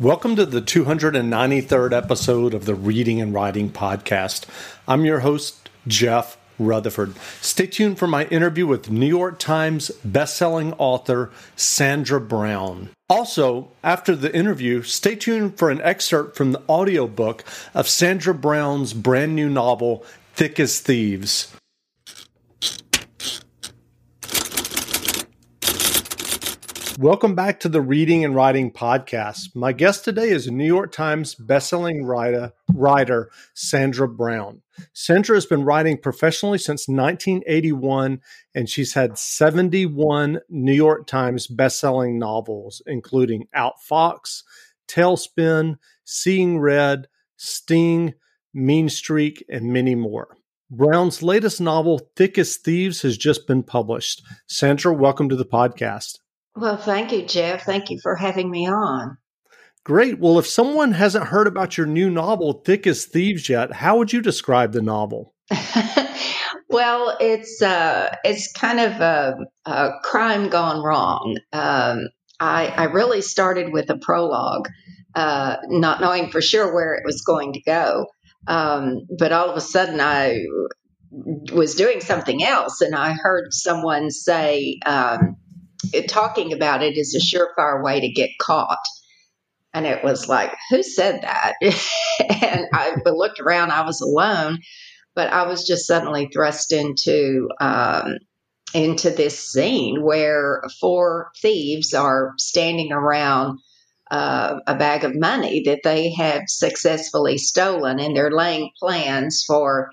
Welcome to the 293rd episode of the Reading and Writing Podcast. I'm your host, Jeff Rutherford. Stay tuned for my interview with New York Times bestselling author Sandra Brown. Also, after the interview, stay tuned for an excerpt from the audiobook of Sandra Brown's brand new novel, Thick as Thieves. Welcome back to the Reading and Writing Podcast. My guest today is New York Times bestselling writer, writer Sandra Brown. Sandra has been writing professionally since 1981, and she's had 71 New York Times bestselling novels, including Outfox, Tailspin, Seeing Red, Sting, Mean Streak, and many more. Brown's latest novel, Thick as Thieves, has just been published. Sandra, welcome to the podcast. Well, thank you, Jeff. Thank you for having me on. Great. Well, if someone hasn't heard about your new novel, Thick as Thieves, yet, how would you describe the novel? well, it's uh, it's kind of a, a crime gone wrong. Um, I, I really started with a prologue, uh, not knowing for sure where it was going to go. Um, but all of a sudden, I was doing something else, and I heard someone say. Um, talking about it is a surefire way to get caught. And it was like, who said that? and I looked around, I was alone, but I was just suddenly thrust into um, into this scene where four thieves are standing around uh, a bag of money that they have successfully stolen, and they're laying plans for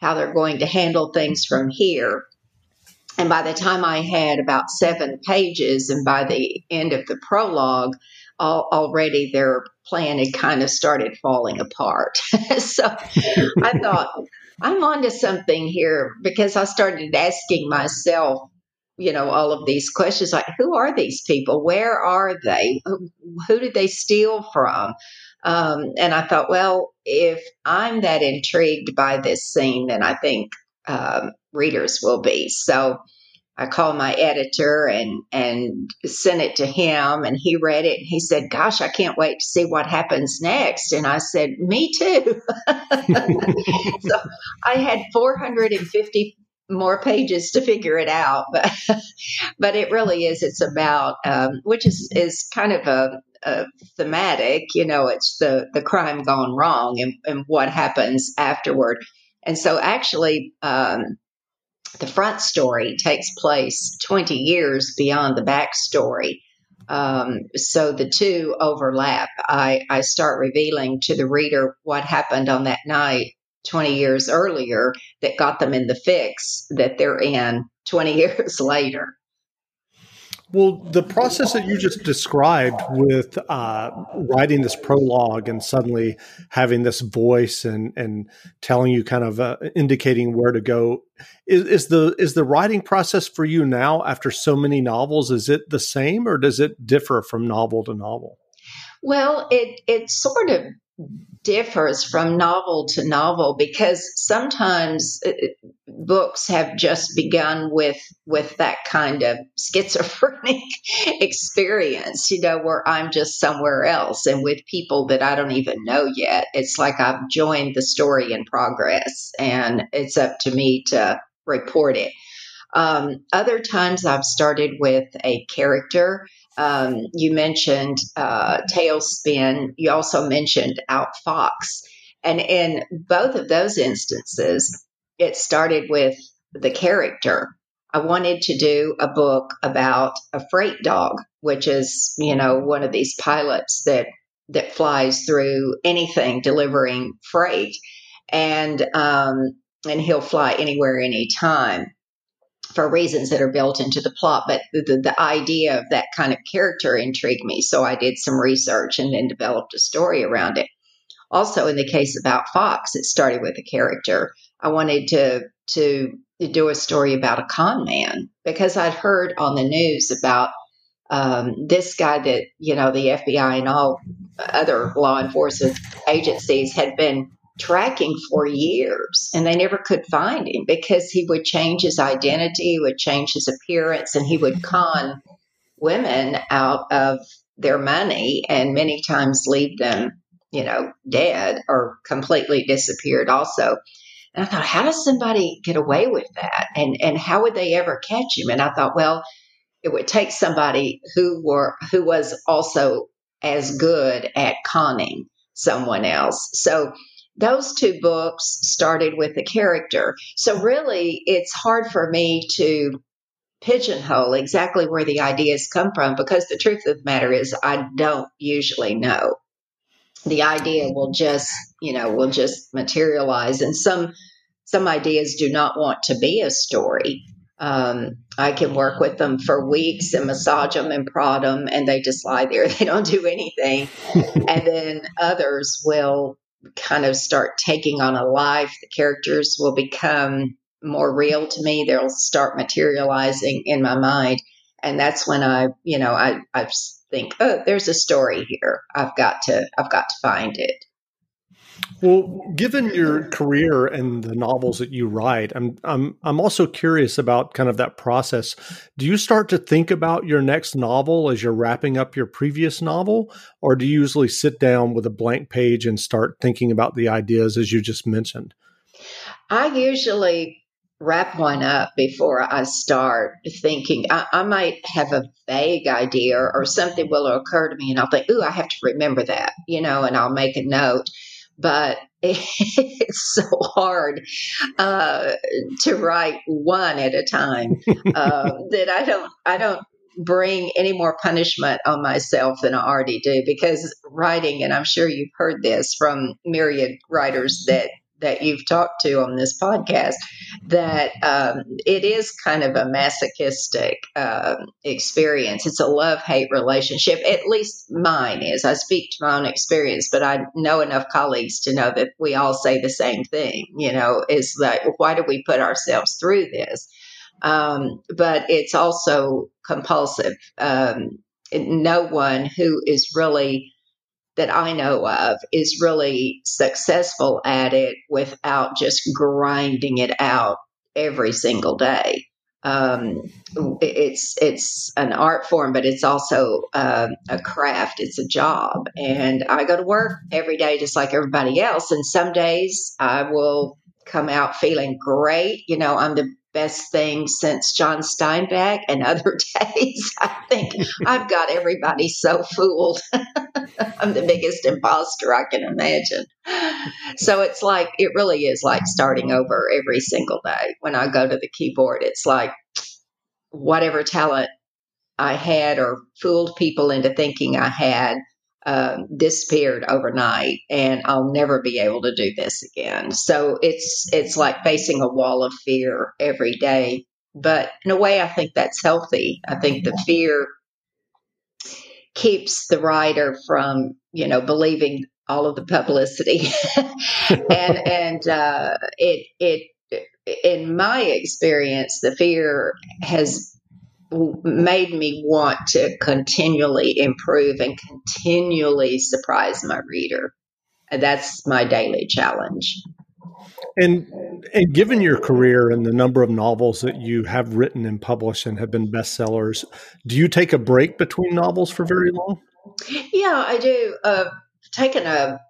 how they're going to handle things from here. And by the time I had about seven pages, and by the end of the prologue, all, already their plan had kind of started falling apart. so I thought, I'm onto something here because I started asking myself, you know, all of these questions like, who are these people? Where are they? Who did they steal from? Um, and I thought, well, if I'm that intrigued by this scene, then I think um, readers will be. So I called my editor and and sent it to him, and he read it. and He said, "Gosh, I can't wait to see what happens next." And I said, "Me too." so I had 450 more pages to figure it out, but but it really is. It's about um, which is is kind of a, a, thematic. You know, it's the the crime gone wrong and, and what happens afterward. And so, actually, um, the front story takes place 20 years beyond the backstory. Um, so the two overlap. I, I start revealing to the reader what happened on that night 20 years earlier that got them in the fix that they're in 20 years later. Well, the process that you just described with uh, writing this prologue and suddenly having this voice and and telling you kind of uh, indicating where to go is, is the is the writing process for you now after so many novels is it the same or does it differ from novel to novel? Well, it it sort of differs from novel to novel because sometimes uh, books have just begun with with that kind of schizophrenic experience you know where i'm just somewhere else and with people that i don't even know yet. It's like i've joined the story in progress and it's up to me to report it. Um, other times i've started with a character um, you mentioned uh, Tailspin. You also mentioned Outfox. And in both of those instances, it started with the character. I wanted to do a book about a freight dog, which is, you know, one of these pilots that that flies through anything delivering freight, and um, and he'll fly anywhere, anytime for reasons that are built into the plot. But the, the, the, idea of that kind of character intrigued me. So I did some research and then developed a story around it. Also, in the case of Outfox, it started with a character. I wanted to, to do a story about a con man because I'd heard on the news about um, this guy that, you know, the FBI and all other law enforcement agencies had been tracking for years and they never could find him because he would change his identity, would change his appearance, and he would con women out of their money and many times leave them, you know, dead or completely disappeared also. And I thought, how does somebody get away with that? And and how would they ever catch him? And I thought, well, it would take somebody who were who was also as good at conning someone else. So those two books started with the character. So really, it's hard for me to pigeonhole exactly where the ideas come from because the truth of the matter is I don't usually know. The idea will just, you know, will just materialize and some some ideas do not want to be a story. Um, I can work with them for weeks and massage them and prod them, and they just lie there. They don't do anything. and then others will kind of start taking on a life. The characters will become more real to me. They'll start materializing in my mind. And that's when I, you know, I, I think, oh, there's a story here. I've got to, I've got to find it. Well, given your career and the novels that you write, I'm I'm I'm also curious about kind of that process. Do you start to think about your next novel as you're wrapping up your previous novel, or do you usually sit down with a blank page and start thinking about the ideas as you just mentioned? I usually wrap one up before I start thinking. I, I, might have a vague idea or something will occur to me, and I'll think, "Ooh, I have to remember that," you know, and I'll make a note but it's so hard uh, to write one at a time uh, that I don't I don't bring any more punishment on myself than I already do because writing and I'm sure you've heard this from myriad writers that that you've talked to on this podcast that um, it is kind of a masochistic uh, experience. It's a love hate relationship. At least mine is. I speak to my own experience, but I know enough colleagues to know that we all say the same thing. You know, is that why do we put ourselves through this? Um, but it's also compulsive. Um, no one who is really that I know of is really successful at it without just grinding it out every single day. Um, it's it's an art form, but it's also uh, a craft. It's a job, and I go to work every day just like everybody else. And some days I will come out feeling great. You know, I'm the best thing since John Steinbeck, and other days I think I've got everybody so fooled. I'm the biggest imposter I can imagine. So it's like, it really is like starting over every single day. When I go to the keyboard, it's like whatever talent I had or fooled people into thinking I had, uh, disappeared overnight, and I'll never be able to do this again. So it's it's like facing a wall of fear every day. But in a way, I think that's healthy. I think the fear keeps the writer from you know believing all of the publicity. And and uh, it it in my experience the fear has made me want to continually improve and continually surprise my reader. That's my daily challenge and and given your career and the number of novels that you have written and published and have been bestsellers, do you take a break between novels for very long? Yeah, I do. Uh, taken a,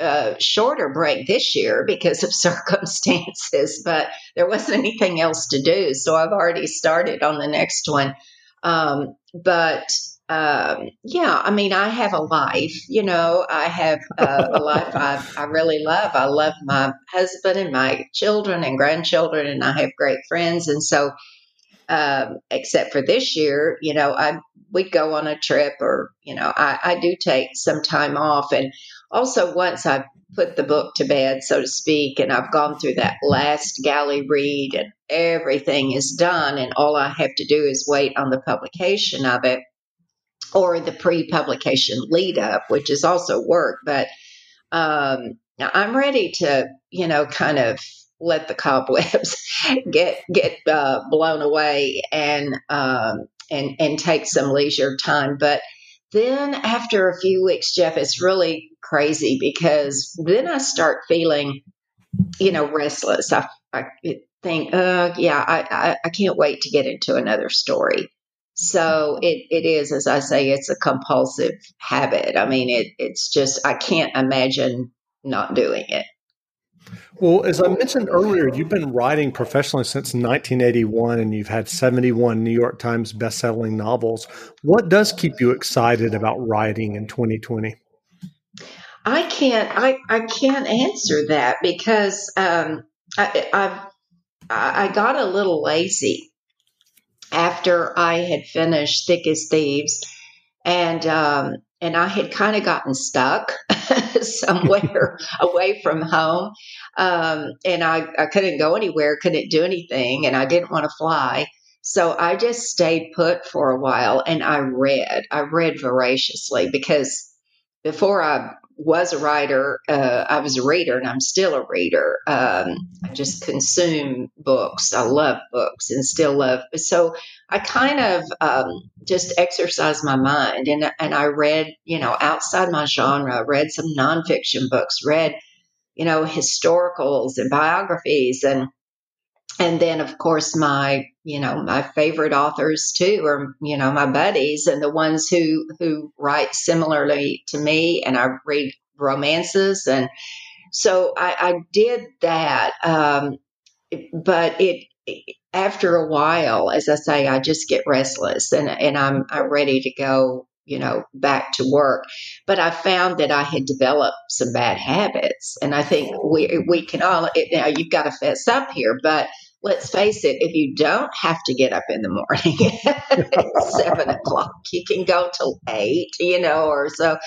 a shorter break this year because of circumstances, but there wasn't anything else to do, so I've already started on the next one. Um, but um, yeah, I mean, I have a life, you know, I have uh, a life I, I really love. I love my husband and my children and grandchildren, and I have great friends. And so, um, except for this year, you know, I we go on a trip or, you know, I, I do take some time off. And also, once I put the book to bed, so to speak, and I've gone through that last galley read and everything is done, and all I have to do is wait on the publication of it or the pre-publication lead up, which is also work. But um, I'm ready to, you know, kind of let the cobwebs get get uh, blown away and um, and and take some leisure time. But then after a few weeks, Jeff, it's really crazy because then I start feeling, you know, restless. I, I think, uh, yeah, I, I, I can't wait to get into another story. So it, it is, as I say, it's a compulsive habit. I mean, it, it's just, I can't imagine not doing it. Well, as I mentioned earlier, you've been writing professionally since 1981 and you've had 71 New York Times bestselling novels. What does keep you excited about writing in 2020? I can't I, I can't answer that because um, I, I've I got a little lazy after I had finished Thick as Thieves, and um, and I had kind of gotten stuck somewhere away from home, um, and I, I couldn't go anywhere, couldn't do anything, and I didn't want to fly. So I just stayed put for a while, and I read. I read voraciously because before I was a writer. Uh, I was a reader, and I'm still a reader. Um, I just consume books. I love books, and still love. So I kind of um, just exercise my mind, and and I read, you know, outside my genre. I read some nonfiction books. Read, you know, historicals and biographies, and and then of course my you know my favorite authors too are you know my buddies and the ones who who write similarly to me and i read romances. And so i, I did that um, but it after a while as i say i just get restless and and i'm i'm ready to go you know back to work. But i found that i had developed some bad habits. And i think we we can all it, now you've got to fess up here but let's face it, if you don't have to get up in the morning at seven o'clock, you can go till eight, you know, or so.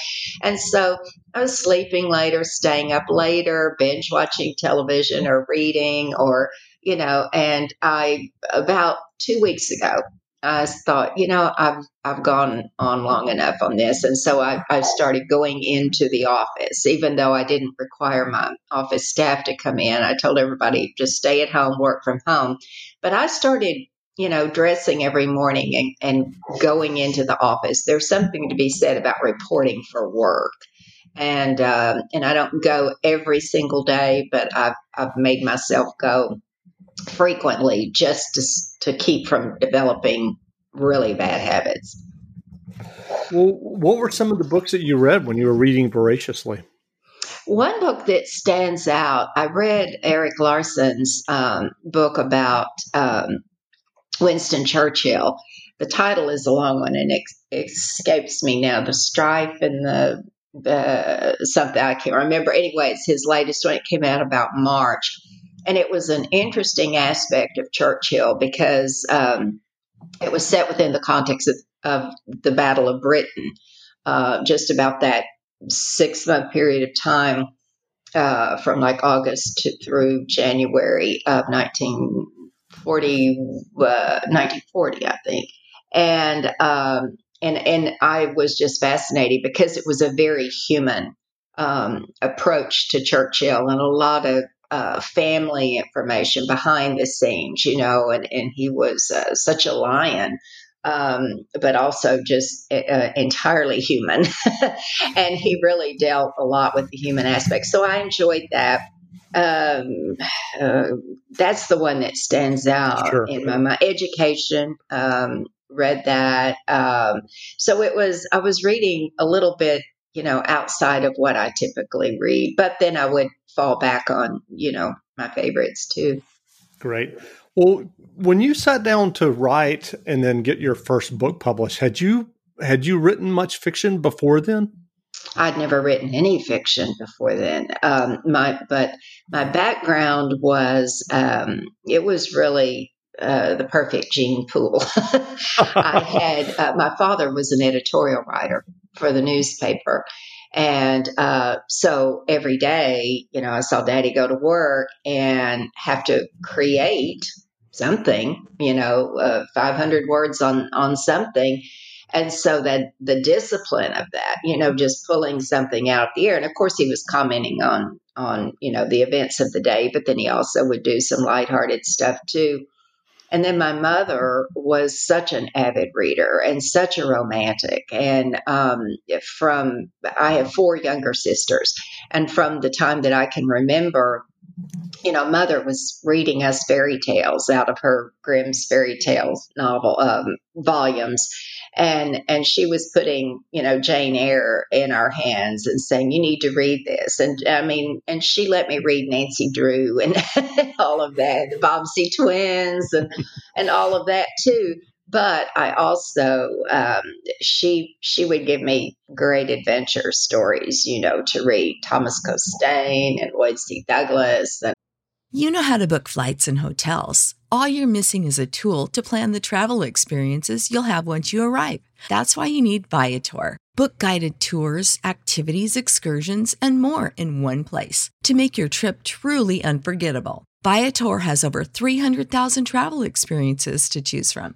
And so I was sleeping later, staying up later, binge watching television or reading or, you know, and I, about two weeks ago, I thought, you know, I've I've gone on long enough on this, and so I, I started going into the office, even though I didn't require my office staff to come in. I told everybody just stay at home, work from home. But I started, you know, dressing every morning and, and going into the office. There's something to be said about reporting for work, and um, and I don't go every single day, but I've I've made myself go frequently just to, to keep from developing really bad habits. Well, what were some of the books that you read when you were reading voraciously? One book that stands out, I read Erik Larson's um, book about um, Winston Churchill. The title is a long one and it escapes me now. The strife and the the something I can't remember. Anyway, it's his latest one. It came out about March and it was an interesting aspect of Churchill because um, it was set within the context of, of the Battle of Britain, uh, just about that six month period of time uh, from like August to, through January of 1940, uh, 1940, I think. And, um, and, and I was just fascinated because it was a very human um, approach to Churchill and a lot of uh, family information behind the scenes, you know, and, and he was uh, such a lion um, but also just uh, entirely human. and he really dealt a lot with the human aspect. So I enjoyed that. Um, uh, that's the one that stands out sure. in my mind. Education, um, read that. Um, so it was, I was reading a little bit, you know, outside of what I typically read, but then I would fall back on, you know, my favorites too. Great. Well, when you sat down to write and then get your first book published, had you had you written much fiction before then? I'd never written any fiction before then. Um, my but my background was um, it was really uh, the perfect gene pool. I had uh, my father was an editorial writer for the newspaper, and uh, so every day, you know, I saw daddy go to work and have to create something, you know, uh, 500 words on, on something. And so that the discipline of that, you know, just pulling something out of the air. And of course, he was commenting on, on, you know, the events of the day, but then he also would do some lighthearted stuff too. And then my mother was such an avid reader and such a romantic. And um, from, I have four younger sisters. And from the time that I can remember, you know, mother was reading us fairy tales out of her Grimm's fairy tales novel um, volumes. And and she was putting you know Jane Eyre in our hands and saying you need to read this. And I mean and she let me read Nancy Drew and all of that the Bobbsey twins and and all of that too but I also um, she she would give me great adventure stories you know to read Thomas Costain and Lloyd C Douglas and you know how to book flights and hotels all you're missing is a tool to plan the travel experiences you'll have once you arrive. That's why you need Viator. Book guided tours, activities, excursions, and more in one place to make your trip truly unforgettable. Viator has over 300,000 travel experiences to choose from.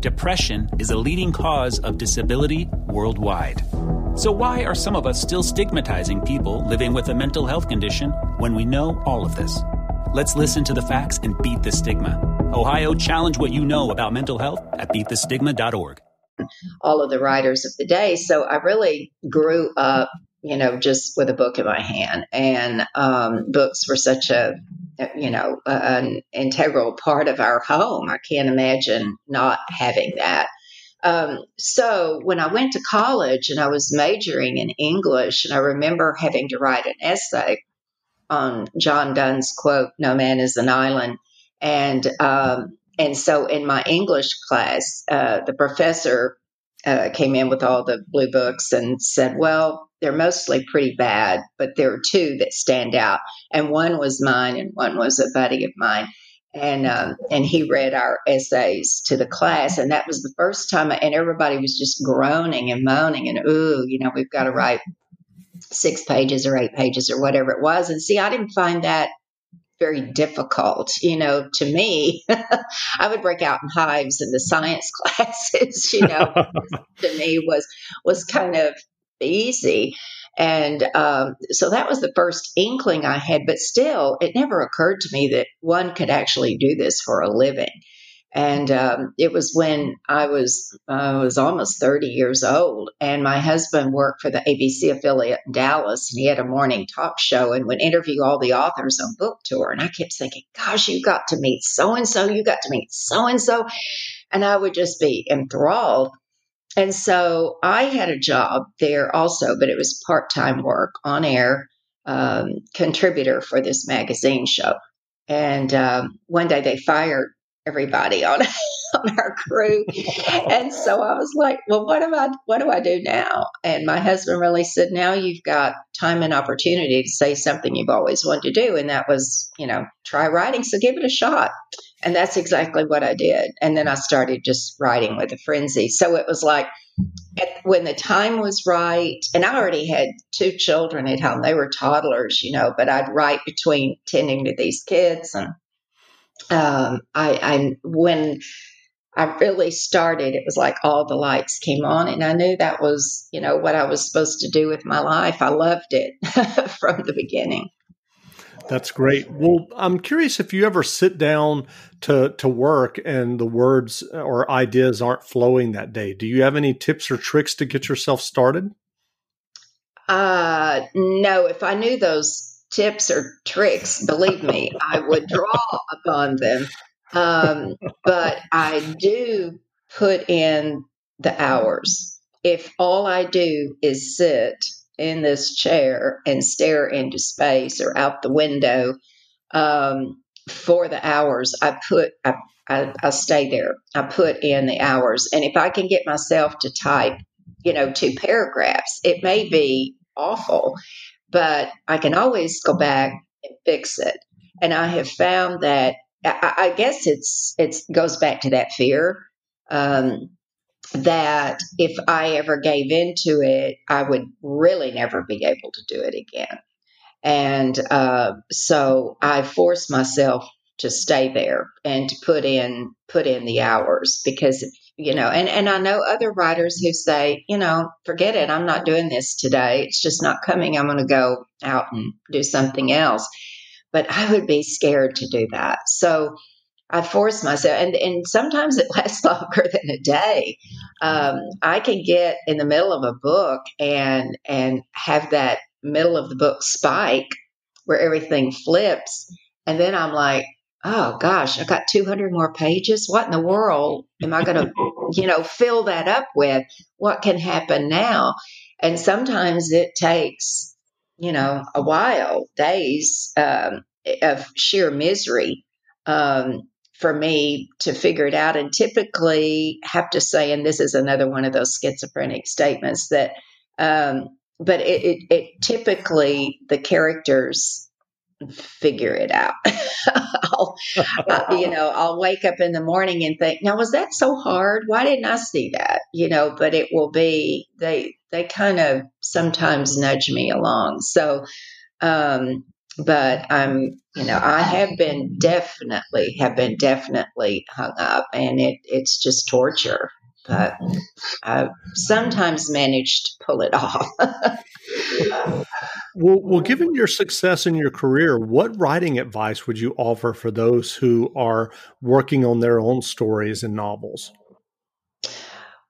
Depression is a leading cause of disability worldwide. So, why are some of us still stigmatizing people living with a mental health condition when we know all of this? Let's listen to the facts and beat the stigma. Ohio, challenge what you know about mental health at beatthestigma.org. All of the writers of the day. So, I really grew up, you know, just with a book in my hand. And um, books were such a, you know, an integral part of our home. I can't imagine not having that. Um, so when I went to college and I was majoring in English, and I remember having to write an essay on John Donne's quote, "No man is an island," and um, and so in my English class, uh, the professor uh, came in with all the blue books and said, "Well, they're mostly pretty bad, but there are two that stand out, and one was mine, and one was a buddy of mine." and um, and he read our essays to the class, and that was the first time. I, and everybody was just groaning and moaning, and ooh, you know, we've got to write six pages or eight pages or whatever it was. And see, I didn't find that very difficult. You know, to me, I would break out in hives in the science classes. You know, to me was was kind of easy. And um, so that was the first inkling I had, but still, it never occurred to me that one could actually do this for a living. And um, it was when I was uh, was almost 30 years old, and my husband worked for the ABC affiliate in Dallas, and he had a morning talk show and would interview all the authors on book tour. And I kept thinking, "Gosh, you got to meet so and so, you got to meet so and so," and I would just be enthralled. And so I had a job there also, but it was part time work on air um, contributor for this magazine show. And um, one day they fired everybody on on our crew, and so I was like, "Well, what do I what do I do now?" And my husband really said, "Now you've got time and opportunity to say something you've always wanted to do, and that was, you know, try writing. So give it a shot." And that's exactly what I did. And then I started just writing with a frenzy. So it was like at, when the time was right, and I already had two children at home. They were toddlers, you know, but I'd write between tending to these kids and um, I, I when I really started, it was like all the lights came on, and I knew that was, you know, what I was supposed to do with my life. I loved it from the beginning. That's great. Well, I'm curious if you ever sit down to to work and the words or ideas aren't flowing that day. Do you have any tips or tricks to get yourself started? Uh, no. If I knew those tips or tricks, believe me, I would draw upon them. Um, but I do put in the hours. If all I do is sit in this chair and stare into space or out the window um, for the hours, I put, I, I, I stay there. I put in the hours. And if I can get myself to type, you know, two paragraphs, it may be awful but I can always go back and fix it. And I have found that I, I guess it's it goes back to that fear um, that if I ever gave into it, I would really never be able to do it again. And uh, so I forced myself to stay there and to put in put in the hours because you know and and I know other writers who say you know forget it I'm not doing this today it's just not coming I'm going to go out and do something else. But I would be scared to do that. So I force myself and and sometimes it lasts longer than a day. Um, I can get in the middle of a book and and have that middle of the book spike where everything flips and then I'm like oh gosh, I got 200 more pages. What in the world am I going to, you know, fill that up with? What can happen now? And sometimes it takes, you know, a while, days um, of sheer misery um, for me to figure it out. And typically have to say, and this is another one of those schizophrenic statements that, um, but it, it, it typically the characters figure it out. I'll, uh, you know, I'll wake up in the morning and think, now was that so hard? Why didn't I see that? You know, but it will be they they kind of sometimes nudge me along. So, um, but I'm, you know, I have been definitely have been definitely hung up, and it it's just torture. But I sometimes managed to pull it off. well, well, given your success in your career, what writing advice would you offer for those who are working on their own stories and novels?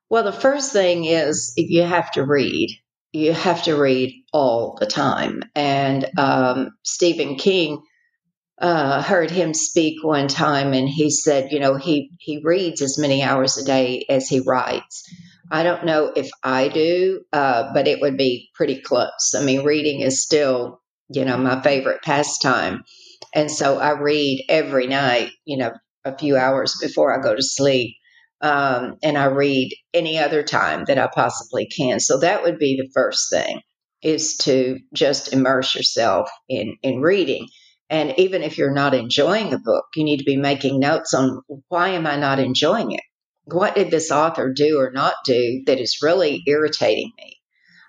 Well, the first thing is you have to read. You have to read all the time. And um, Stephen King uh, heard him speak one time, and he said, you know, he he reads as many hours a day as he writes. I don't know if I do, uh, but it would be pretty close. I mean, reading is still, you know, my favorite pastime. And so I read every night, you know, a few hours before I go to sleep. Um, and I read any other time that I possibly can. So that would be the first thing is to just immerse yourself in, in reading. And even if you're not enjoying a book, you need to be making notes on why am I not enjoying it? What did this author do or not do that is really irritating me?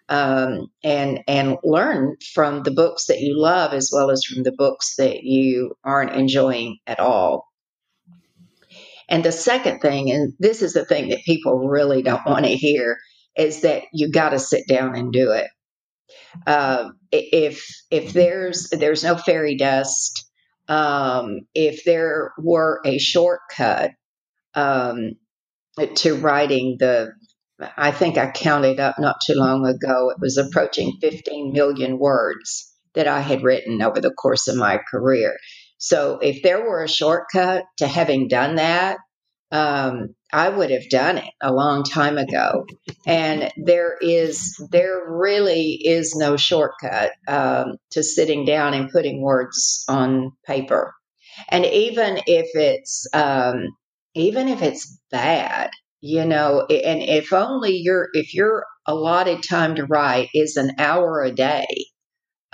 Um, and and learn from the books that you love as well as from the books that you aren't enjoying at all. And the second thing, and this is the thing that people really don't want to hear, is that you got to sit down and do it. Uh, if if there's there's no fairy dust, um, if there were a shortcut um, to writing the. I think I counted up not too long ago. It was approaching 15 million words that I had written over the course of my career. So if there were a shortcut to having done that, um, I would have done it a long time ago. And there is, there really is no shortcut um, to sitting down and putting words on paper. And even if it's, um, even if it's bad, you know, and if only your, if your allotted time to write is an hour a day,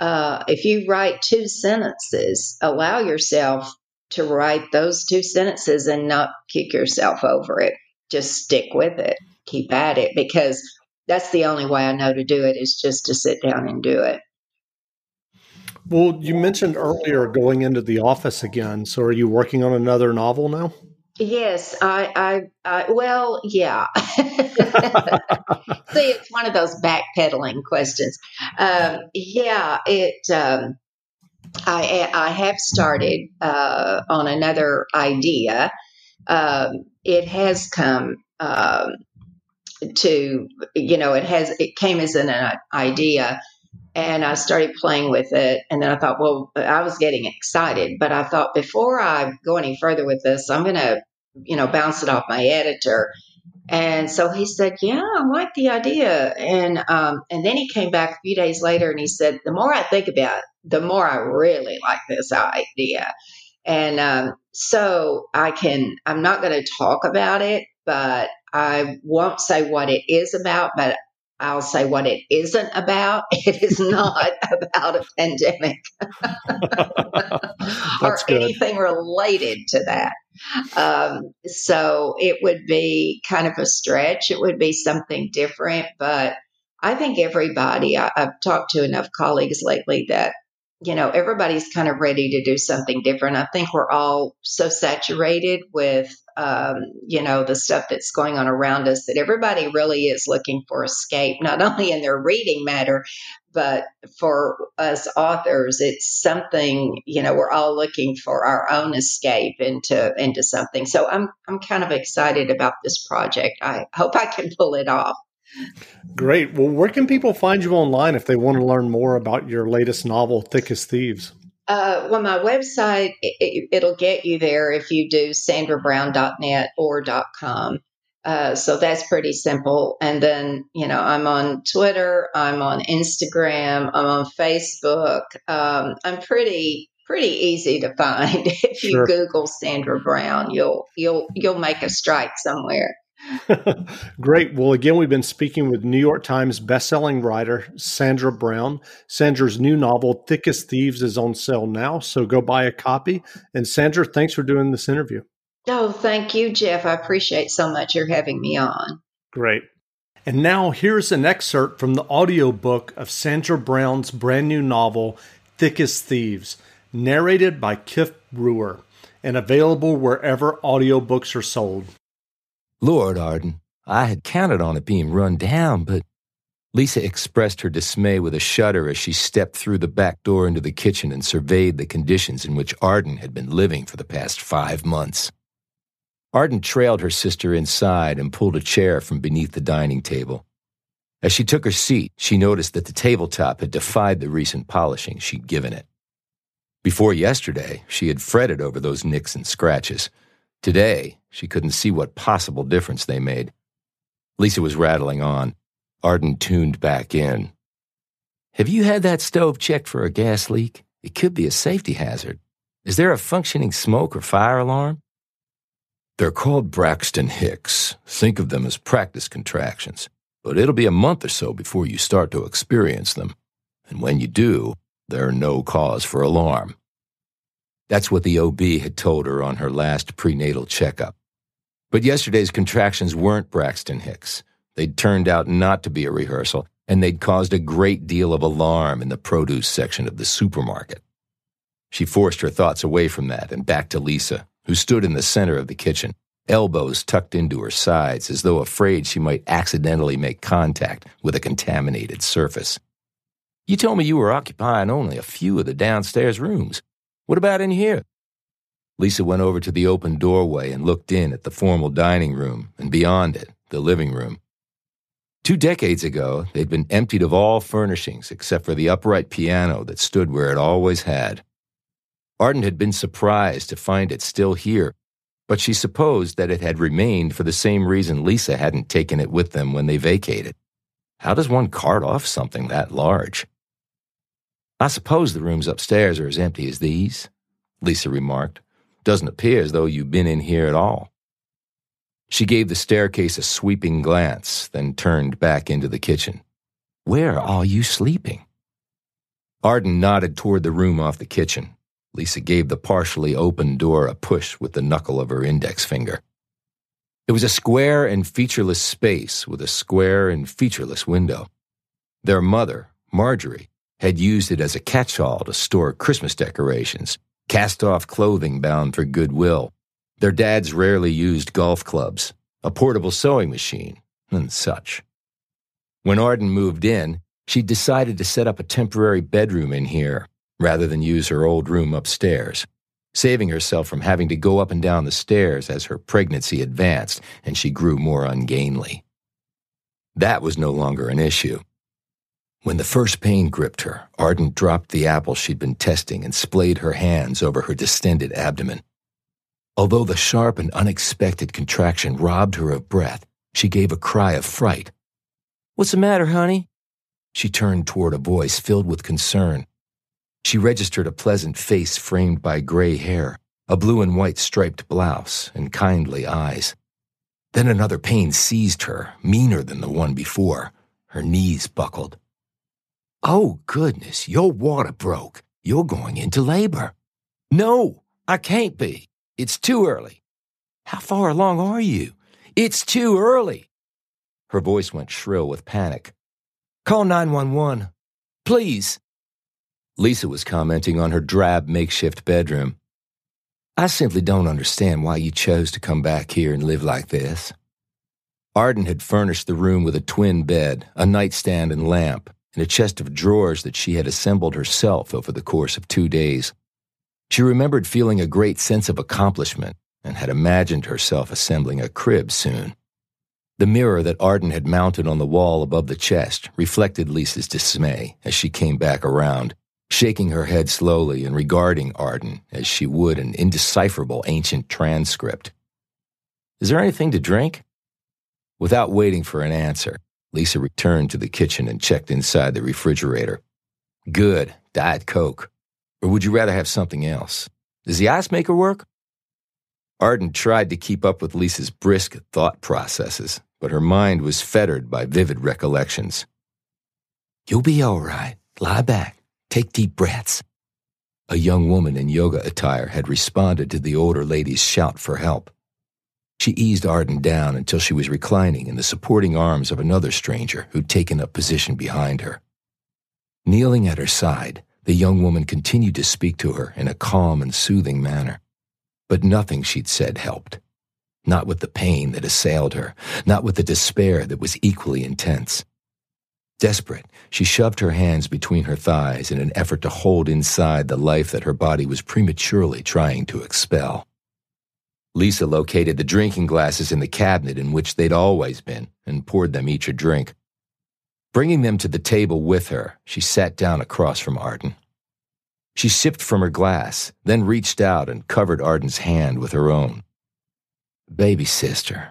uh, if you write two sentences, allow yourself to write those two sentences and not kick yourself over it. Just stick with it, keep at it, because that's the only way I know to do it is just to sit down and do it. Well, you mentioned earlier going into the office again. So are you working on another novel now? Yes, I, I, I well, yeah. See, it's one of those backpedaling questions. Um, yeah, it. Um, I, I have started uh, on another idea. Um, it has come um, to, you know, it has it came as an idea, and I started playing with it. And then I thought, well, I was getting excited, but I thought before I go any further with this, I'm going to, you know, bounce it off my editor. And so he said, "Yeah, I like the idea." And um, and then he came back a few days later and he said, "The more I think about it, the more I really like this idea." And um, so I can. I'm not going to talk about it, but I won't say what it is about. But I'll say what it isn't about. It is not about a pandemic or good. anything related to that. Um, so it would be kind of a stretch. It would be something different, but I think everybody, I, I've talked to enough colleagues lately that you know, everybody's kind of ready to do something different. I think we're all so saturated with, um, you know, the stuff that's going on around us that everybody really is looking for escape, not only in their reading matter, but for us authors, it's something, you know, we're all looking for our own escape into, into something. So I'm, I'm kind of excited about this project. I hope I can pull it off. Great. Well, where can people find you online if they want to learn more about your latest novel, Thick as Thieves? Uh, well, my website, it, will get you there if you do sandrabrown.net or .com. Uh, so that's pretty simple. And then, you know, I'm on Twitter, I'm on Instagram, I'm on Facebook. Um, I'm pretty pretty easy to find. if you sure. Google Sandra Brown, you'll you'll you'll make a strike somewhere. Great. Well, again, we've been speaking with New York Times bestselling writer Sandra Brown. Sandra's new novel, Thick as Thieves, is on sale now, so go buy a copy. And Sandra, thanks for doing this interview. Oh, thank you, Jeff. I appreciate so much you're having me on. Great. And now here's an excerpt from the audiobook of Sandra Brown's brand new novel, Thick as Thieves, narrated by Kyf Brewer and available wherever audiobooks are sold. Lord, Arden, I had counted on it being run down, but Lisa expressed her dismay with a shudder as she stepped through the back door into the kitchen and surveyed the conditions in which Arden had been living for the past five months. Arden trailed her sister inside and pulled a chair from beneath the dining table. As she took her seat, she noticed that the tabletop had defied the recent polishing she'd given it. Before yesterday, she had fretted over those nicks and scratches. Today, she couldn't see what possible difference they made. Lisa was rattling on. Arden tuned back in. Have you had that stove checked for a gas leak? It could be a safety hazard. Is there a functioning smoke or fire alarm? They're called Braxton Hicks. Think of them as practice contractions. But it'll be a month or so before you start to experience them. And when you do, there are no cause for alarm. That's what the OB had told her on her last prenatal checkup. But yesterday's contractions weren't Braxton Hicks. They'd turned out not to be a rehearsal, and they'd caused a great deal of alarm in the produce section of the supermarket. She forced her thoughts away from that and back to Lisa, who stood in the center of the kitchen, elbows tucked into her sides as though afraid she might accidentally make contact with a contaminated surface. You told me you were occupying only a few of the downstairs rooms. What about in here? Lisa went over to the open doorway and looked in at the formal dining room and beyond it, the living room. Two decades ago, they'd been emptied of all furnishings except for the upright piano that stood where it always had. Arden had been surprised to find it still here, but she supposed that it had remained for the same reason Lisa hadn't taken it with them when they vacated. How does one cart off something that large? I suppose the rooms upstairs are as empty as these, Lisa remarked. Doesn't appear as though you've been in here at all. She gave the staircase a sweeping glance, then turned back into the kitchen. Where are you sleeping? Arden nodded toward the room off the kitchen. Lisa gave the partially open door a push with the knuckle of her index finger. It was a square and featureless space with a square and featureless window. Their mother, Marjorie, had used it as a catch-all to store Christmas decorations, cast-off clothing bound for goodwill. Their dads rarely used golf clubs, a portable sewing machine, and such. When Arden moved in, she decided to set up a temporary bedroom in here rather than use her old room upstairs, saving herself from having to go up and down the stairs as her pregnancy advanced and she grew more ungainly. That was no longer an issue. When the first pain gripped her, Arden dropped the apple she'd been testing and splayed her hands over her distended abdomen. Although the sharp and unexpected contraction robbed her of breath, she gave a cry of fright. What's the matter, honey? She turned toward a voice filled with concern. She registered a pleasant face framed by gray hair, a blue and white striped blouse, and kindly eyes. Then another pain seized her, meaner than the one before. Her knees buckled. Oh, goodness, your water broke. You're going into labor. No, I can't be. It's too early. How far along are you? It's too early. Her voice went shrill with panic. Call 911. Please. Lisa was commenting on her drab makeshift bedroom. I simply don't understand why you chose to come back here and live like this. Arden had furnished the room with a twin bed, a nightstand and lamp, and a chest of drawers that she had assembled herself over the course of two days. She remembered feeling a great sense of accomplishment and had imagined herself assembling a crib soon. The mirror that Arden had mounted on the wall above the chest reflected Lisa's dismay as she came back around shaking her head slowly and regarding Arden as she would an indecipherable ancient transcript. Is there anything to drink? Without waiting for an answer, Lisa returned to the kitchen and checked inside the refrigerator. Good, Diet Coke. Or would you rather have something else? Does the ice maker work? Arden tried to keep up with Lisa's brisk thought processes, but her mind was fettered by vivid recollections. You'll be all right. Lie back. Take deep breaths. A young woman in yoga attire had responded to the older lady's shout for help. She eased Arden down until she was reclining in the supporting arms of another stranger who'd taken up position behind her. Kneeling at her side, the young woman continued to speak to her in a calm and soothing manner. But nothing she'd said helped. Not with the pain that assailed her, not with the despair that was equally intense. Desperate, she shoved her hands between her thighs in an effort to hold inside the life that her body was prematurely trying to expel. Lisa located the drinking glasses in the cabinet in which they'd always been and poured them each a drink. Bringing them to the table with her, she sat down across from Arden. She sipped from her glass, then reached out and covered Arden's hand with her own. Baby sister,